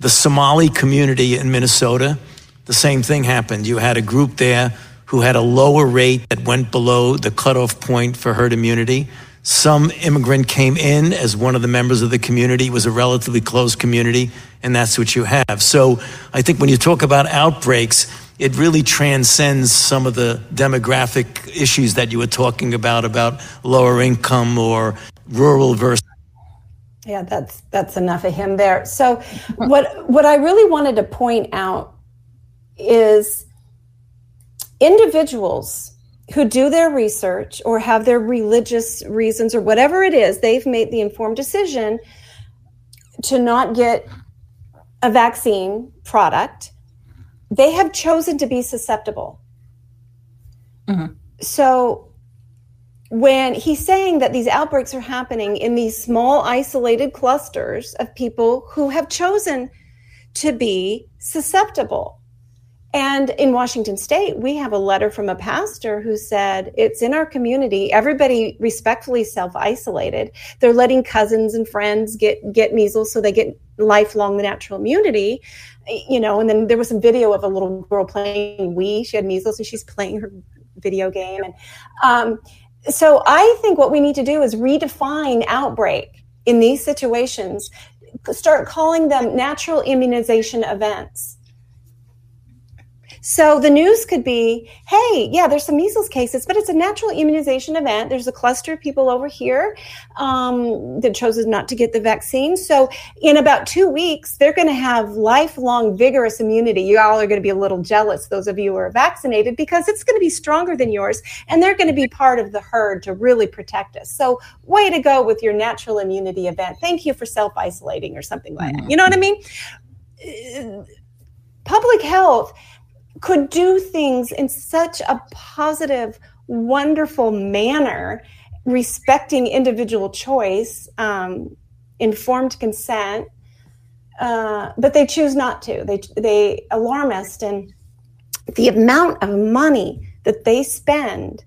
The Somali community in Minnesota, the same thing happened. You had a group there who had a lower rate that went below the cutoff point for herd immunity. Some immigrant came in as one of the members of the community. It was a relatively closed community, and that's what you have. So I think when you talk about outbreaks, it really transcends some of the demographic issues that you were talking about, about lower income or rural versus
yeah that's that's enough of him there so what what i really wanted to point out is individuals who do their research or have their religious reasons or whatever it is they've made the informed decision to not get a vaccine product they have chosen to be susceptible
Mhm.
so when he's saying that these outbreaks are happening in these small isolated clusters of people who have chosen to be susceptible and in Washington state, we have a letter from a pastor who said it's in our community. Everybody respectfully self isolated. They're letting cousins and friends get, get measles so they get lifelong natural immunity. You know, and then there was some video of a little girl playing Wii. She had measles and she's playing her video game. And um, so I think what we need to do is redefine outbreak in these situations, start calling them natural immunization events. So the news could be, hey, yeah, there's some measles cases, but it's a natural immunization event. There's a cluster of people over here um, that chose not to get the vaccine. So in about two weeks, they're going to have lifelong vigorous immunity. You all are going to be a little jealous, those of you who are vaccinated, because it's going to be stronger than yours, and they're going to be part of the herd to really protect us. So way to go with your natural immunity event. Thank you for self isolating or something like that. You know what I mean? Uh, Public health could do things in such a positive, wonderful manner, respecting individual choice, um, informed consent, uh, but they choose not to. They they alarmist and the amount of money that they spend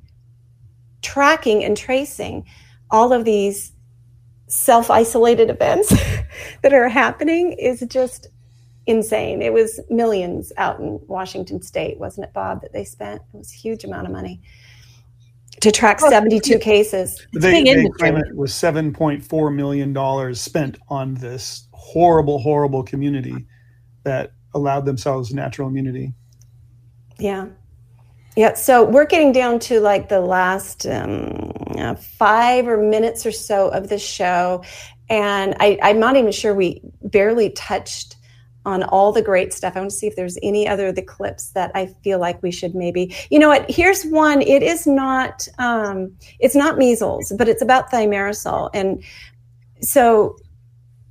tracking and tracing all of these self-isolated events that are happening is just insane. It was millions out in Washington State, wasn't it, Bob? That they spent. It was a huge amount of money to track seventy-two cases.
They,
big
they claim it was seven point four million dollars spent on this horrible, horrible community that allowed themselves natural immunity.
Yeah. Yeah. So we're getting down to like the last um, uh, five or minutes or so of the show. And I, I'm not even sure we barely touched on all the great stuff. I want to see if there's any other of the clips that I feel like we should maybe. You know what? Here's one. It is not. Um, it's not measles, but it's about thimerosal. And so,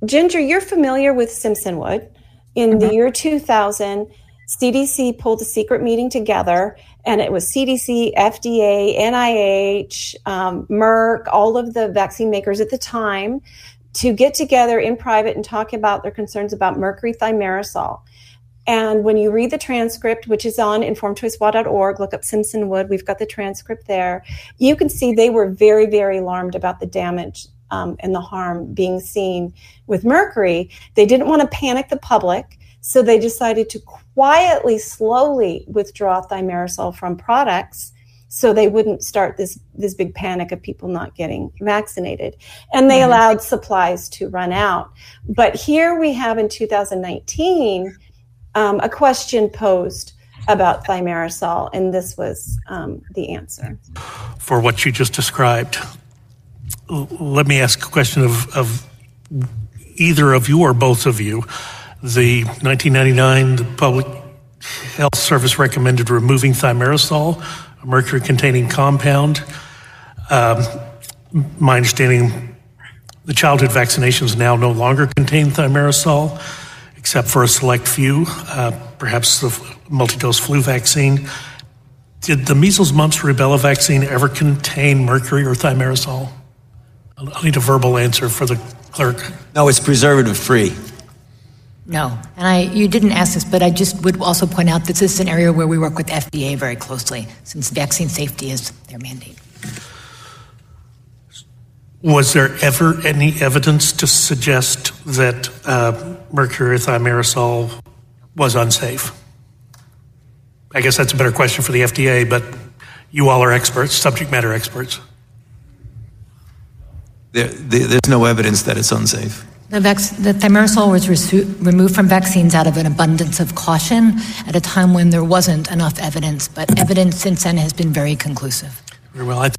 Ginger, you're familiar with Simpsonwood. In the year 2000, CDC pulled a secret meeting together, and it was CDC, FDA, NIH, um, Merck, all of the vaccine makers at the time to get together in private and talk about their concerns about mercury thimerosal. And when you read the transcript, which is on informedchoicewa.org, look up Simpsonwood, we've got the transcript there. You can see they were very, very alarmed about the damage um, and the harm being seen with mercury. They didn't want to panic the public, so they decided to quietly, slowly withdraw thimerosal from products so they wouldn't start this this big panic of people not getting vaccinated and they allowed supplies to run out but here we have in 2019 um, a question posed about thimerosal and this was um, the answer
for what you just described. Let me ask a question of, of either of you or both of you. The 1999 the Public Health Service recommended removing thimerosal, a mercury-containing compound. Um, my understanding, the childhood vaccinations now no longer contain thimerosal, except for a select few. Uh, perhaps the multi-dose flu vaccine. Did the measles, mumps, rubella vaccine ever contain mercury or thimerosal? I'll need a verbal answer for the clerk.
No, it's preservative free.
No. And I, you didn't ask this, but I just would also point out that this is an area where we work with FDA very closely, since vaccine safety is their mandate.
Was there ever any evidence to suggest that uh, mercury or thimerosal was unsafe? I guess that's a better question for the FDA, but you all are experts, subject matter experts.
There, there, there's no evidence that it's unsafe.
The, vac- the thimerosal was resu- removed from vaccines out of an abundance of caution at a time when there wasn't enough evidence, but evidence since then has been very conclusive.
Very well. I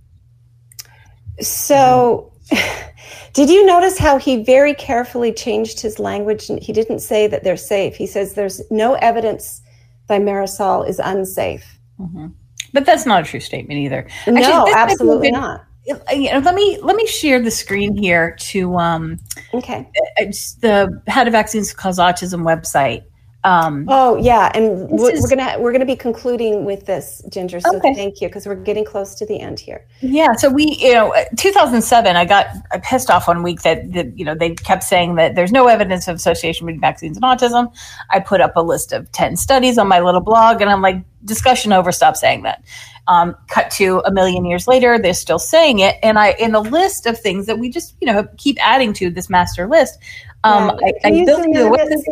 So, did you notice how he very carefully changed his language? He didn't say that they're safe. He says there's no evidence thimerosal is unsafe. Mm-hmm.
But that's not a true statement either.
no,
this might be a
absolutely
good-
not.
You know, let me let me share the screen here to um,
Okay.
it's the How do Vaccines Cause Autism website. Um,
Oh yeah, and we're,
is-
we're gonna we're gonna be concluding with this, Ginger. So
Okay.
thank you because we're getting close to the end here.
Yeah, so we, you know, uh, 2007, I got I pissed off one week that, that, you know, they kept saying that there's no evidence of association between vaccines and autism. I put up a list of 10 studies on my little blog, and I'm like, discussion over, stop saying that. Um, cut to a million years later, they're still saying it. And I, in the list of things that we just, you know, keep adding to this master list, um,
Yeah.
I, I built the
in a bit?
web-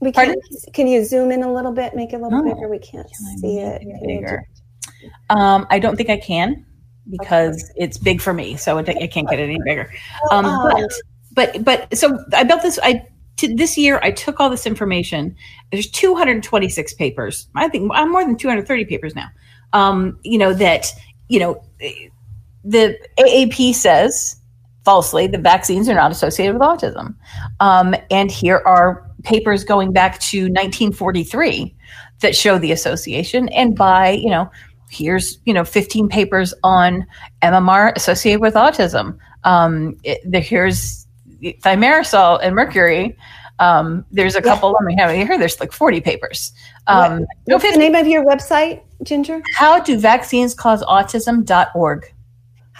We can't. Can you zoom in a little bit? Make it a little
Oh,
bigger. We can't
Can
see it.
it
Can
bigger? Um, I don't think I can because it's big for me, so it, I can't get it any bigger. Um,
Oh.
but but but so I built this. I t- this year I took all this information. There's 226 papers. I think I'm more than 230 papers now. Um, you know that you know the AAP says falsely that vaccines are not associated with autism. Um, and here are papers going back to 1943 that show the association. And by, you know, here's, you know, 15 papers on MMR associated with autism. Um, it, the, here's thimerosal and mercury. Um, there's a couple, let me have it here. There's like 40 papers. Um,
What's the name of your website, Ginger?
how do vaccines cause autism.org.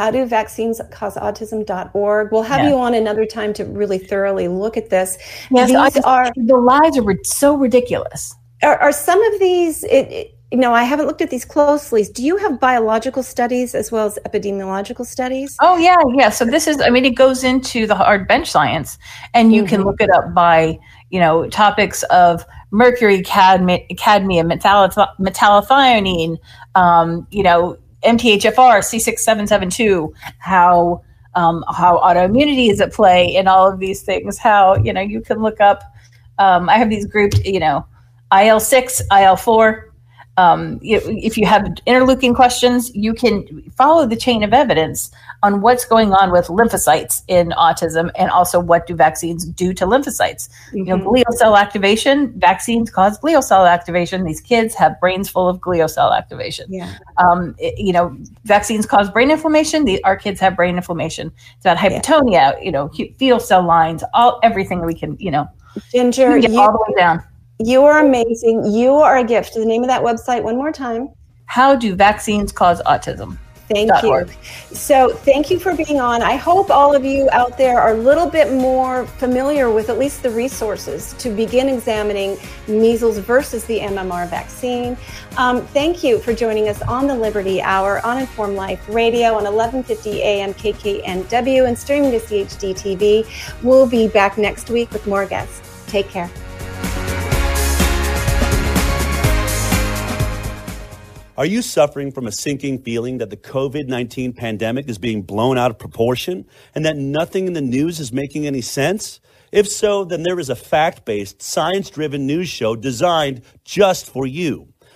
How do vaccines cause autism.org? We'll have
Yeah.
you on another time to really thoroughly look at this.
Yes,
these
I
are
the lies are so ridiculous.
are, are some of these it, it, you know i haven't looked at these closely do you have biological studies as well as epidemiological studies
Oh yeah, yeah. So this is, I mean, it goes into the hard bench science, and you can
Mhm.
look it up by, you know, topics of mercury, cadmium, cadmium metalloth- metallothionein, um, you know, MTHFR, C6772, how um, how autoimmunity is at play in all of these things. How you know you can look up. Um, I have these grouped, you know, IL six, IL four. Um, if you have interleukin questions, you can follow the chain of evidence on what's going on with lymphocytes in autism and also what do vaccines do to lymphocytes. You know,
Mhm.
glial cell activation, vaccines cause glial cell activation. These kids have brains full of glial cell activation.
yeah
Um, it- you know, vaccines cause brain inflammation. The, our kids have brain inflammation. It's about hypotonia, you know, fetal cell lines, all everything we can, you know,
ginger you,
all the way down.
You are amazing you are a gift the name of that website one more time
How do vaccines cause autism?
Thank you.
org.
So, thank you for being on. I hope all of you out there are a little bit more familiar with at least the resources to begin examining measles versus the MMR vaccine. Um, thank you for joining us on the Liberty Hour on Informed Life Radio on 1150 AM KKNW and streaming to CHD TV. We'll be back next week with more guests. Take care.
Are you suffering from a sinking feeling that the COVID 19 pandemic is being blown out of proportion and that nothing in the news is making any sense? If so, then there is a fact based, science driven news show designed just for you.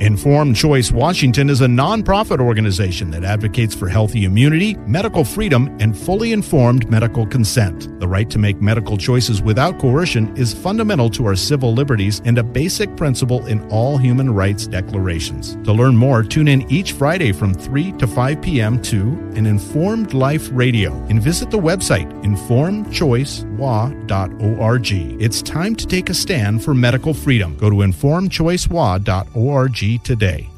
Informed Choice Washington is a nonprofit organization that advocates for healthy immunity, medical freedom, and fully informed medical consent. The right to make medical choices without coercion is fundamental to our civil liberties and a basic principle in all human rights declarations. To learn more, tune in each Friday from 3 to 5 p.m. to an Informed Life Radio and visit the website informedchoicewa.org. It's time to take a stand for medical freedom. Go to informedchoicewa.org today.